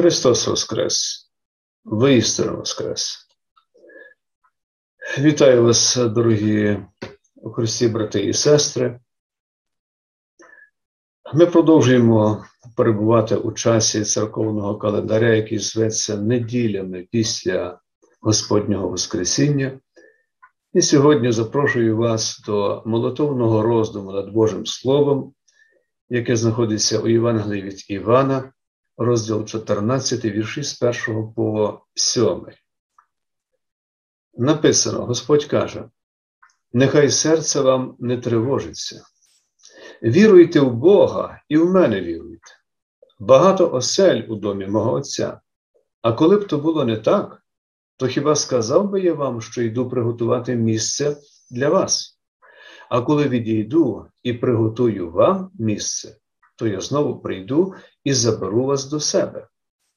Христос Воскрес, воістину Воскрес. Вітаю вас, дорогі у Христі, брати і сестри. Ми продовжуємо перебувати у часі церковного календаря, який зветься неділями після Господнього Воскресіння. І сьогодні запрошую вас до молотовного роздуму над Божим Словом, яке знаходиться у Євангелії від Івана, розділ 14, вірші з 1 по 7. Написано: Господь каже: Нехай серце вам не тривожиться. Віруйте в Бога і в мене віруйте. Багато осель у домі мого Отця. А коли б то було не так, то хіба сказав би я вам, що йду приготувати місце для вас? А коли відійду і приготую вам місце, то я знову прийду і заберу вас до себе,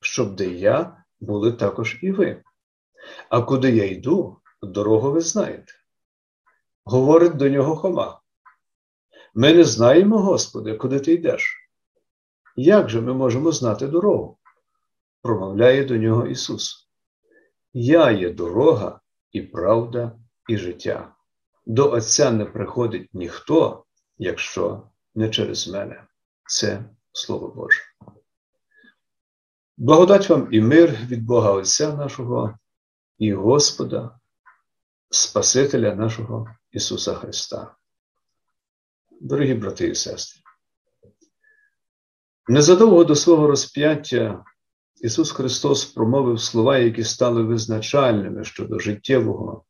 щоб де я були також і ви. А куди я йду, дорогу ви знаєте. Говорить до нього Хома. Ми не знаємо, Господи, куди ти йдеш. Як же ми можемо знати дорогу? промовляє до нього Ісус. Я є дорога і правда, і життя. До Отця не приходить ніхто, якщо не через мене. Це Слово Боже. Благодать вам і мир від Бога Отця нашого і Господа, Спасителя нашого Ісуса Христа. Дорогі брати і сестри, незадовго до свого розп'яття Ісус Христос промовив слова, які стали визначальними щодо життєвого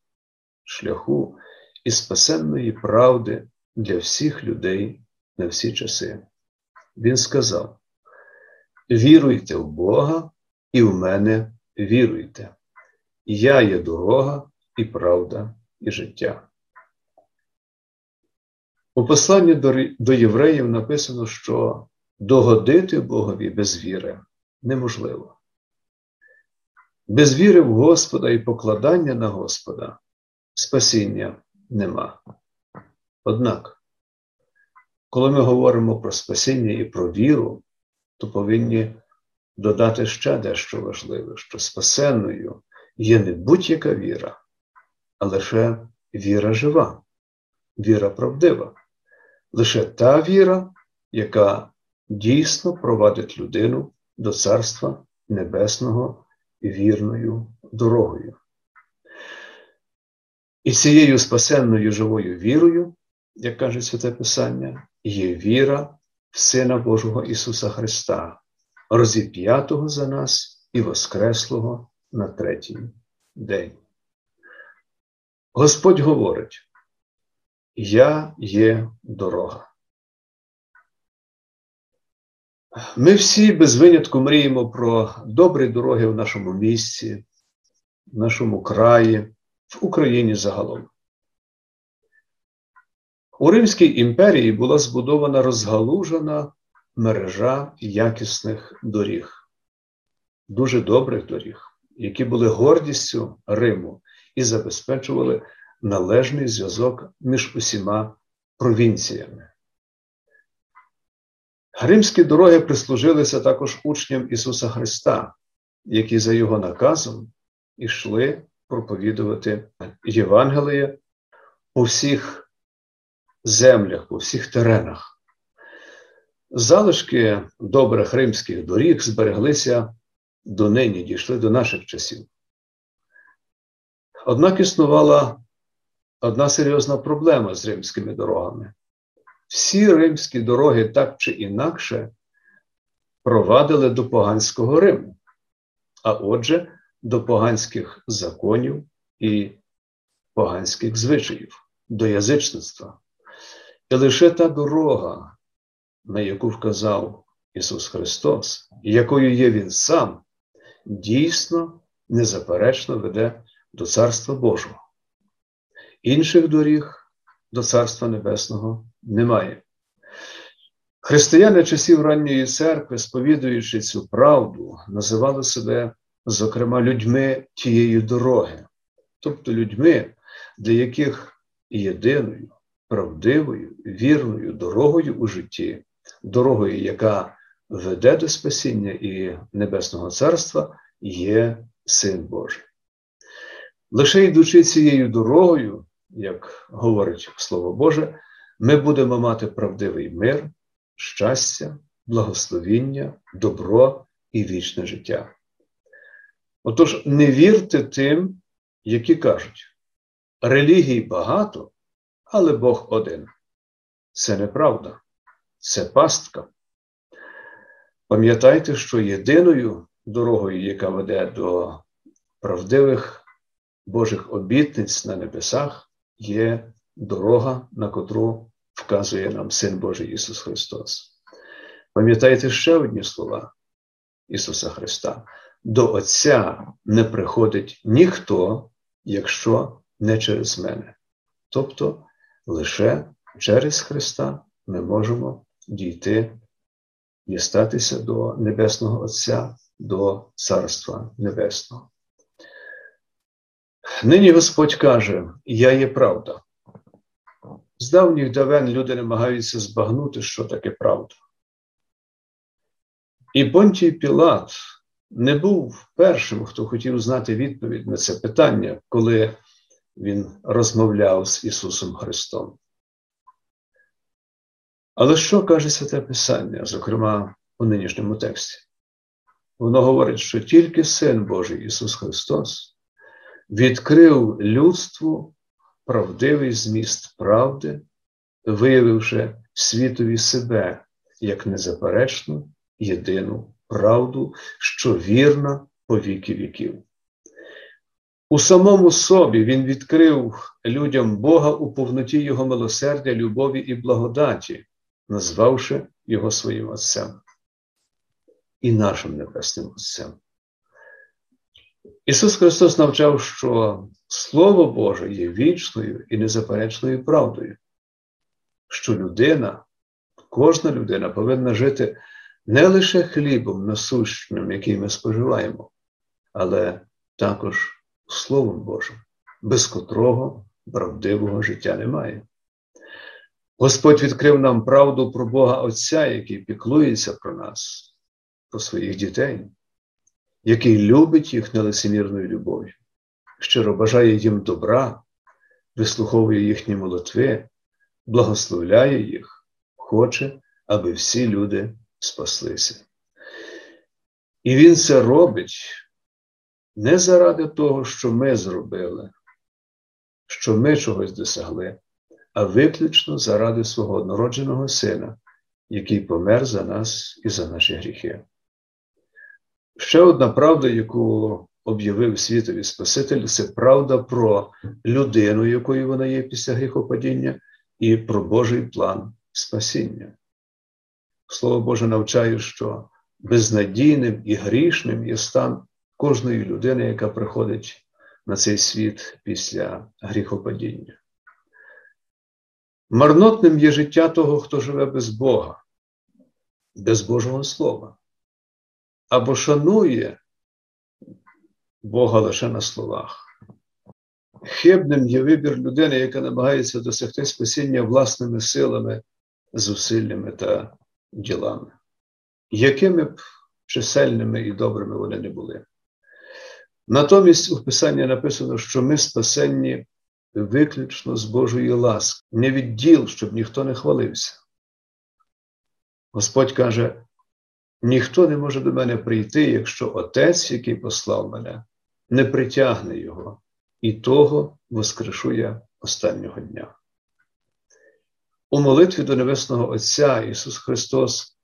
шляху і спасенної правди для всіх людей на всі часи. Він сказав: Віруйте в Бога і в мене віруйте. Я є дорога і правда, і життя. У посланні до євреїв написано, що догодити Богові без віри неможливо. Без віри в Господа і покладання на Господа спасіння нема. Однак, коли ми говоримо про спасіння і про віру, то повинні додати ще дещо важливе, що спасенною є не будь-яка віра, а лише віра жива, віра правдива, лише та віра, яка дійсно провадить людину до Царства Небесного вірною дорогою. І цією спасенною живою вірою, як каже Святе Писання, є віра в Сина Божого Ісуса Христа, розіп'ятого за нас і Воскреслого на третій день. Господь говорить: Я є дорога. Ми всі без винятку мріємо про добрі дороги в нашому місці, в нашому краї, в Україні загалом. У Римській імперії була збудована розгалужена мережа якісних доріг, дуже добрих доріг, які були гордістю Риму і забезпечували належний зв'язок між усіма провінціями. Римські дороги прислужилися також учням Ісуса Христа, які за Його наказом йшли проповідувати Євангеліє у всіх землях, по всіх теренах. Залишки добрих римських доріг збереглися донині, дійшли до наших часів. Однак існувала одна серйозна проблема з римськими дорогами. Всі римські дороги так чи інакше провадили до поганського Риму, а отже, до поганських законів і поганських звичаїв, до язичництва. І лише та дорога, на яку вказав Ісус Христос, якою є Він сам, дійсно незаперечно веде до Царства Божого. Інших доріг до Царства Небесного немає. Християни часів ранньої церкви, сповідуючи цю правду, називали себе, зокрема, людьми тієї дороги, тобто людьми, для яких єдиною, правдивою, вірною дорогою у житті, дорогою, яка веде до спасіння і Небесного Царства, є Син Божий. Лише йдучи цією дорогою, як говорить Слово Боже, ми будемо мати правдивий мир, щастя, благословіння, добро і вічне життя. Отож, не вірте тим, які кажуть, релігій багато, але Бог один. Це неправда, це пастка. Пам'ятайте, що єдиною дорогою, яка веде до правдивих Божих обітниць на небесах, є дорога, на котру вказує нам Син Божий Ісус Христос. Пам'ятайте ще одні слова Ісуса Христа. До Отця не приходить ніхто, якщо не через мене. Тобто лише через Христа ми можемо дійти дістатися до Небесного Отця, до Царства Небесного. Нині Господь каже: Я є правда. З давніх давен люди намагаються збагнути, що таке правда. І Понтій Пілат не був першим, хто хотів знати відповідь на це питання, коли він розмовляв з Ісусом Христом. Але що каже Святе Писання, зокрема у нинішньому тексті? Воно говорить, що тільки Син Божий Ісус Христос відкрив людству правдивий зміст правди, виявивши світові себе як незаперечну, єдину правду, що вірна по віки віків. У самому собі Він відкрив людям Бога у повноті Його милосердя, любові і благодаті, назвавши Його своїм Отцем і нашим Небесним Отцем. Ісус Христос навчав, що Слово Боже є вічною і незаперечною правдою, що людина, кожна людина повинна жити не лише хлібом насущним, який ми споживаємо, але також Словом Божим, без котрого правдивого життя немає. Господь відкрив нам правду про Бога Отця, який піклується про нас, про своїх дітей, який любить їх нелицемірною любов'ю, щиро бажає їм добра, вислуховує їхні молитви, благословляє їх, хоче, аби всі люди спаслися. І Він це робить не заради того, що ми зробили, що ми чогось досягли, а виключно заради свого однородженого сина, який помер за нас і за наші гріхи. Ще одна правда, яку об'явив світові Спаситель, це правда про людину, якою вона є після гріхопадіння, і про Божий план спасіння. Слово Боже навчає, що безнадійним і грішним є стан кожної людини, яка приходить на цей світ після гріхопадіння. Марнотним є життя того, хто живе без Бога, без Божого Слова, або шанує Бога лише на словах. Хибним є вибір людини, яка намагається досягти спасіння власними силами, зусиллями та ділами, якими б чисельними і добрими вони не були. Натомість у Писанні написано, що ми спасенні виключно з Божої ласки, не від діл, щоб ніхто не хвалився. Господь каже: ніхто не може до мене прийти, якщо Отець, який послав мене, не притягне його, і того воскрешу я останнього дня. У молитві до Небесного Отця Ісус Христос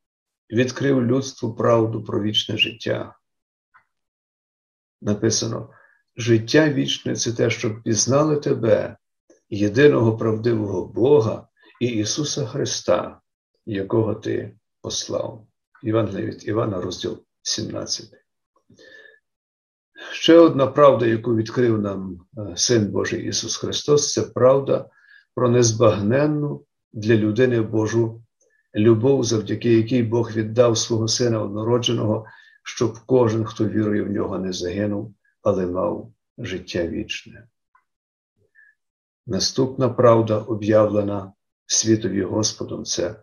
відкрив людству правду про вічне життя. Написано: життя вічне це те, щоб пізнали тебе, єдиного правдивого Бога і Ісуса Христа, якого Ти послав. Євангелія від Івана, розділ 17. Ще одна правда, яку відкрив нам е, Син Божий Ісус Христос, це правда про незбагненну для людини Божу любов, завдяки якій Бог віддав свого Сина однородженого, щоб кожен, хто вірує в нього, не загинув, але мав життя вічне. Наступна правда, об'явлена світові Господом, це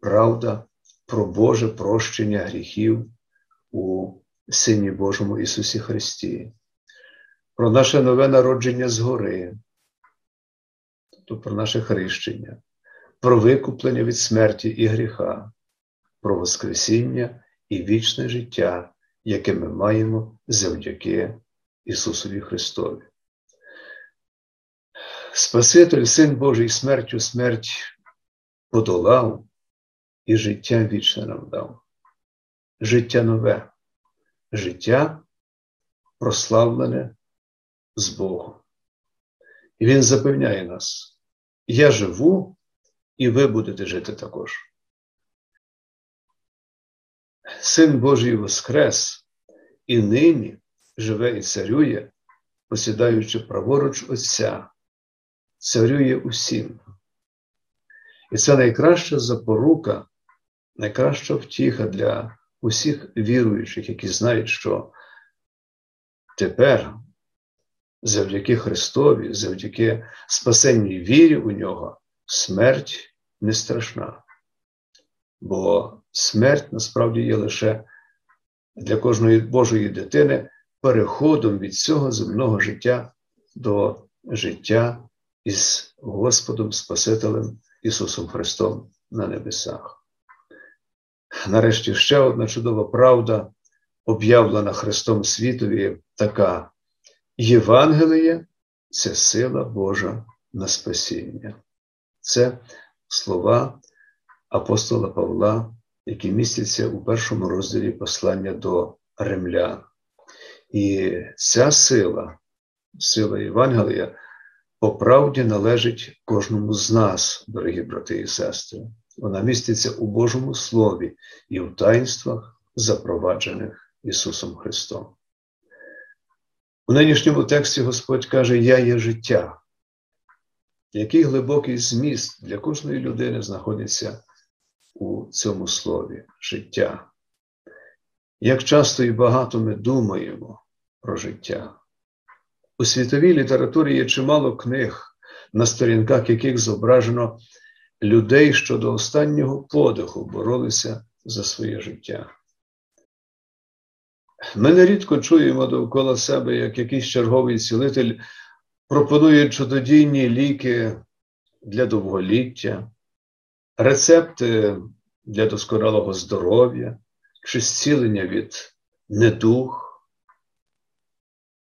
правда про Боже прощення гріхів у Сині Божому Ісусі Христі, про наше нове народження згори, тобто про наше хрещення, про викуплення від смерті і гріха, про Воскресіння і вічне життя, яке ми маємо завдяки Ісусові Христові. Спаситель, Син Божий, смертю смерть подолав і життя вічне нам дав. Життя нове, життя прославлене з Богом. І Він запевняє нас: я живу, і ви будете жити також. Син Божий Воскрес і нині живе і царює, посідаючи праворуч Отця, царює усім. І це найкраща запорука, найкраща втіха для усіх віруючих, які знають, що тепер, завдяки Христові, завдяки спасенній вірі у нього, смерть не страшна. Бо смерть насправді є лише для кожної Божої дитини переходом від цього земного життя до життя із Господом Спасителем Ісусом Христом на небесах. Нарешті ще одна чудова правда, об'явлена Христом світові, така Євангеліє це сила Божа на спасіння. Це слова апостола Павла, які містяться у першому розділі послання до римлян. І ця сила, сила Євангелія, по правді належить кожному з нас, дорогі брати і сестри. Вона міститься у Божому Слові і в таїнствах, запроваджених Ісусом Христом. У нинішньому тексті Господь каже: Я є життя. Який глибокий зміст для кожної людини знаходиться у цьому слові життя? Як часто і багато ми думаємо про життя? У світовій літературі є чимало книг, на сторінках яких зображено людей, що до останнього подиху боролися за своє життя. Ми нерідко чуємо довкола себе, як якийсь черговий цілитель пропонує чудодійні ліки для довголіття, рецепти для досконалого здоров'я чи зцілення від недух.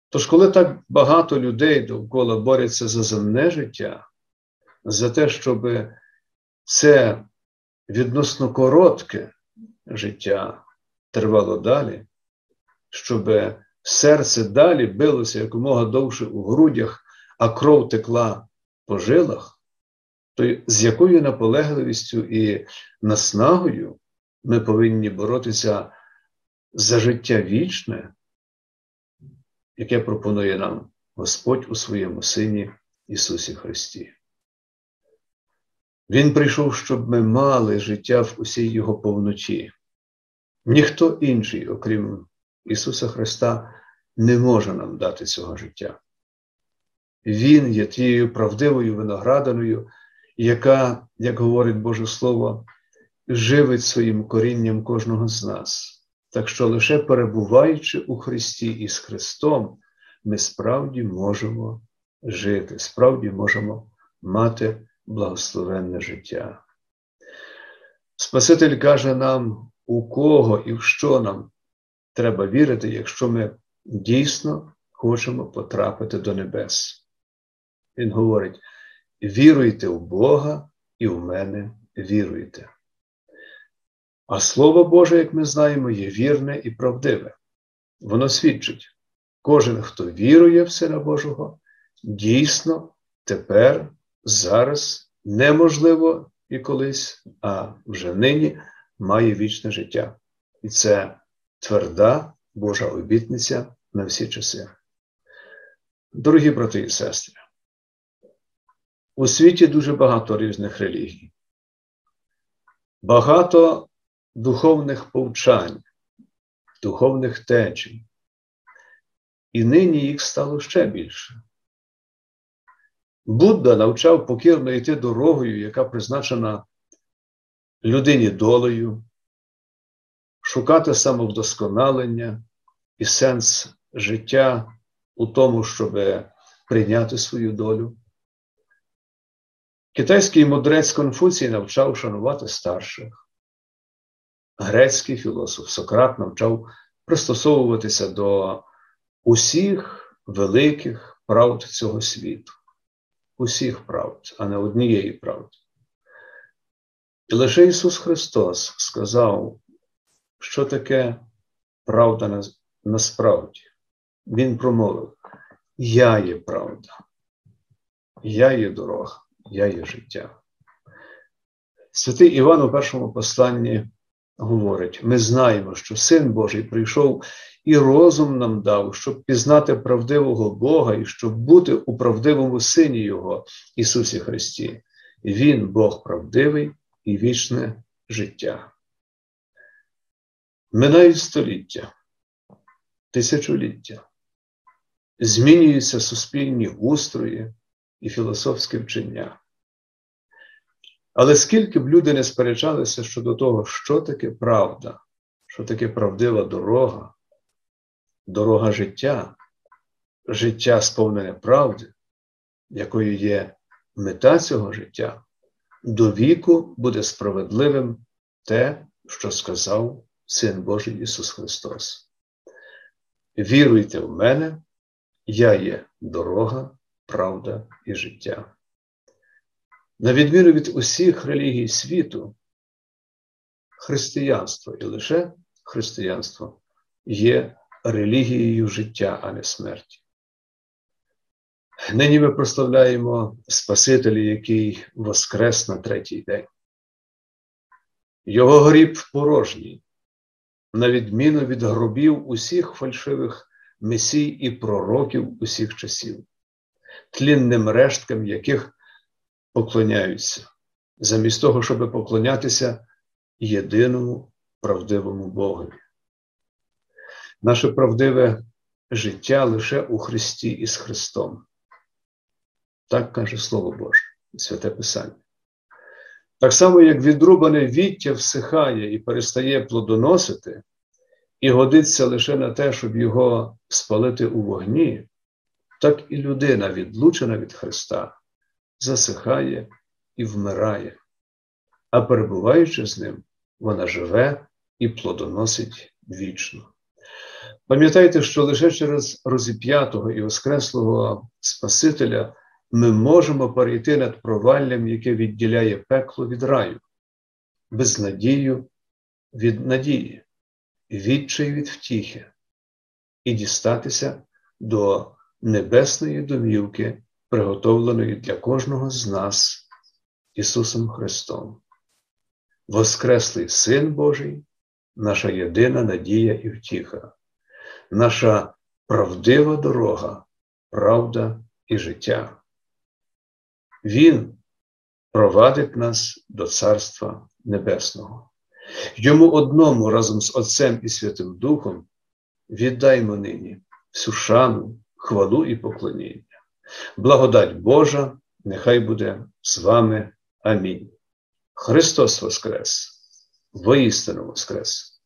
Тож, коли так багато людей довкола борються за земне життя, за те, щоб це відносно коротке життя тривало далі, щоб серце далі билося якомога довше у грудях, а кров текла по жилах, то з якою наполегливістю і наснагою ми повинні боротися за життя вічне, яке пропонує нам Господь у своєму Сині Ісусі Христі. Він прийшов, щоб ми мали життя в усій Його повноті. Ніхто інший, окрім Ісуса Христа, не може нам дати цього життя. Він є тією правдивою винограданою, яка, як говорить Боже Слово, живить своїм корінням кожного з нас. Так що лише перебуваючи у Христі і з Христом, ми справді можемо жити, справді можемо мати благословенне життя. Спаситель каже нам, у кого і в що нам треба вірити, якщо ми дійсно хочемо потрапити до небес. Він говорить: віруйте в Бога і в мене віруйте. А Слово Боже, як ми знаємо, є вірне і правдиве. Воно свідчить, кожен, хто вірує в Сина Божого, дійсно тепер, зараз, неможливо і колись, а вже нині має вічне життя. І це тверда Божа обітниця на всі часи. Дорогі брати і сестри, у світі дуже багато різних релігій, багато духовних повчань, духовних течій. І нині їх стало ще більше. Будда навчав покірно йти дорогою, яка призначена людині долею, шукати самовдосконалення і сенс життя у тому, щоб прийняти свою долю. Китайський мудрець Конфуцій навчав шанувати старших. Грецький філософ Сократ навчав пристосовуватися до усіх великих правд цього світу, усіх правд, а не однієї правди. І лише Ісус Христос сказав, що таке правда насправді. Він промовив: Я є правда, я є дорога, я є життя. Святий Іван у першому посланні говорить: ми знаємо, що Син Божий прийшов і розум нам дав, щоб пізнати правдивого Бога і щоб бути у правдивому Сині Його, Ісусі Христі. Він Бог правдивий і вічне життя. Минають століття, тисячоліття, змінюються суспільні устрої і філософське вчення. Але скільки б люди не сперечалися щодо того, що таке правда, що таке правдива дорога, дорога життя, життя сповнене правди, якою є мета цього життя, до віку буде справедливим те, що сказав Син Божий Ісус Христос. Віруйте в мене, я є дорога, правда і життя. На відміну від усіх релігій світу, християнство і лише християнство є релігією життя, а не смерті. Нині ми прославляємо Спасителя, який воскрес на третій день. Його гріб порожній, на відміну від гробів усіх фальшивих месій і пророків усіх часів, тлінним решткам яких поклоняються, замість того, щоб поклонятися єдиному правдивому Богові. Наше правдиве життя лише у Христі і з Христом. Так каже Слово Боже, Святе Писання. Так само, як відрубане віття всихає і перестає плодоносити, і годиться лише на те, щоб його спалити у вогні, так і людина, відлучена від Христа, засихає і вмирає, а перебуваючи з ним, вона живе і плодоносить вічно. Пам'ятайте, що лише через розіп'ятого і воскреслого Спасителя ми можемо перейти над проваллям, яке відділяє пекло від раю, безнадію від надії, відчай від втіхи, і дістатися до небесної домівки, приготовленої для кожного з нас Ісусом Христом. Воскреслий Син Божий, наша єдина надія і втіха, наша правдива дорога, правда і життя. Він провадить нас до Царства Небесного. Йому одному разом з Отцем і Святим Духом віддаймо нині всю шану, хвалу і поклоніння. Благодать Божа, нехай буде з вами. Амінь. Христос Воскрес, воістину Воскрес!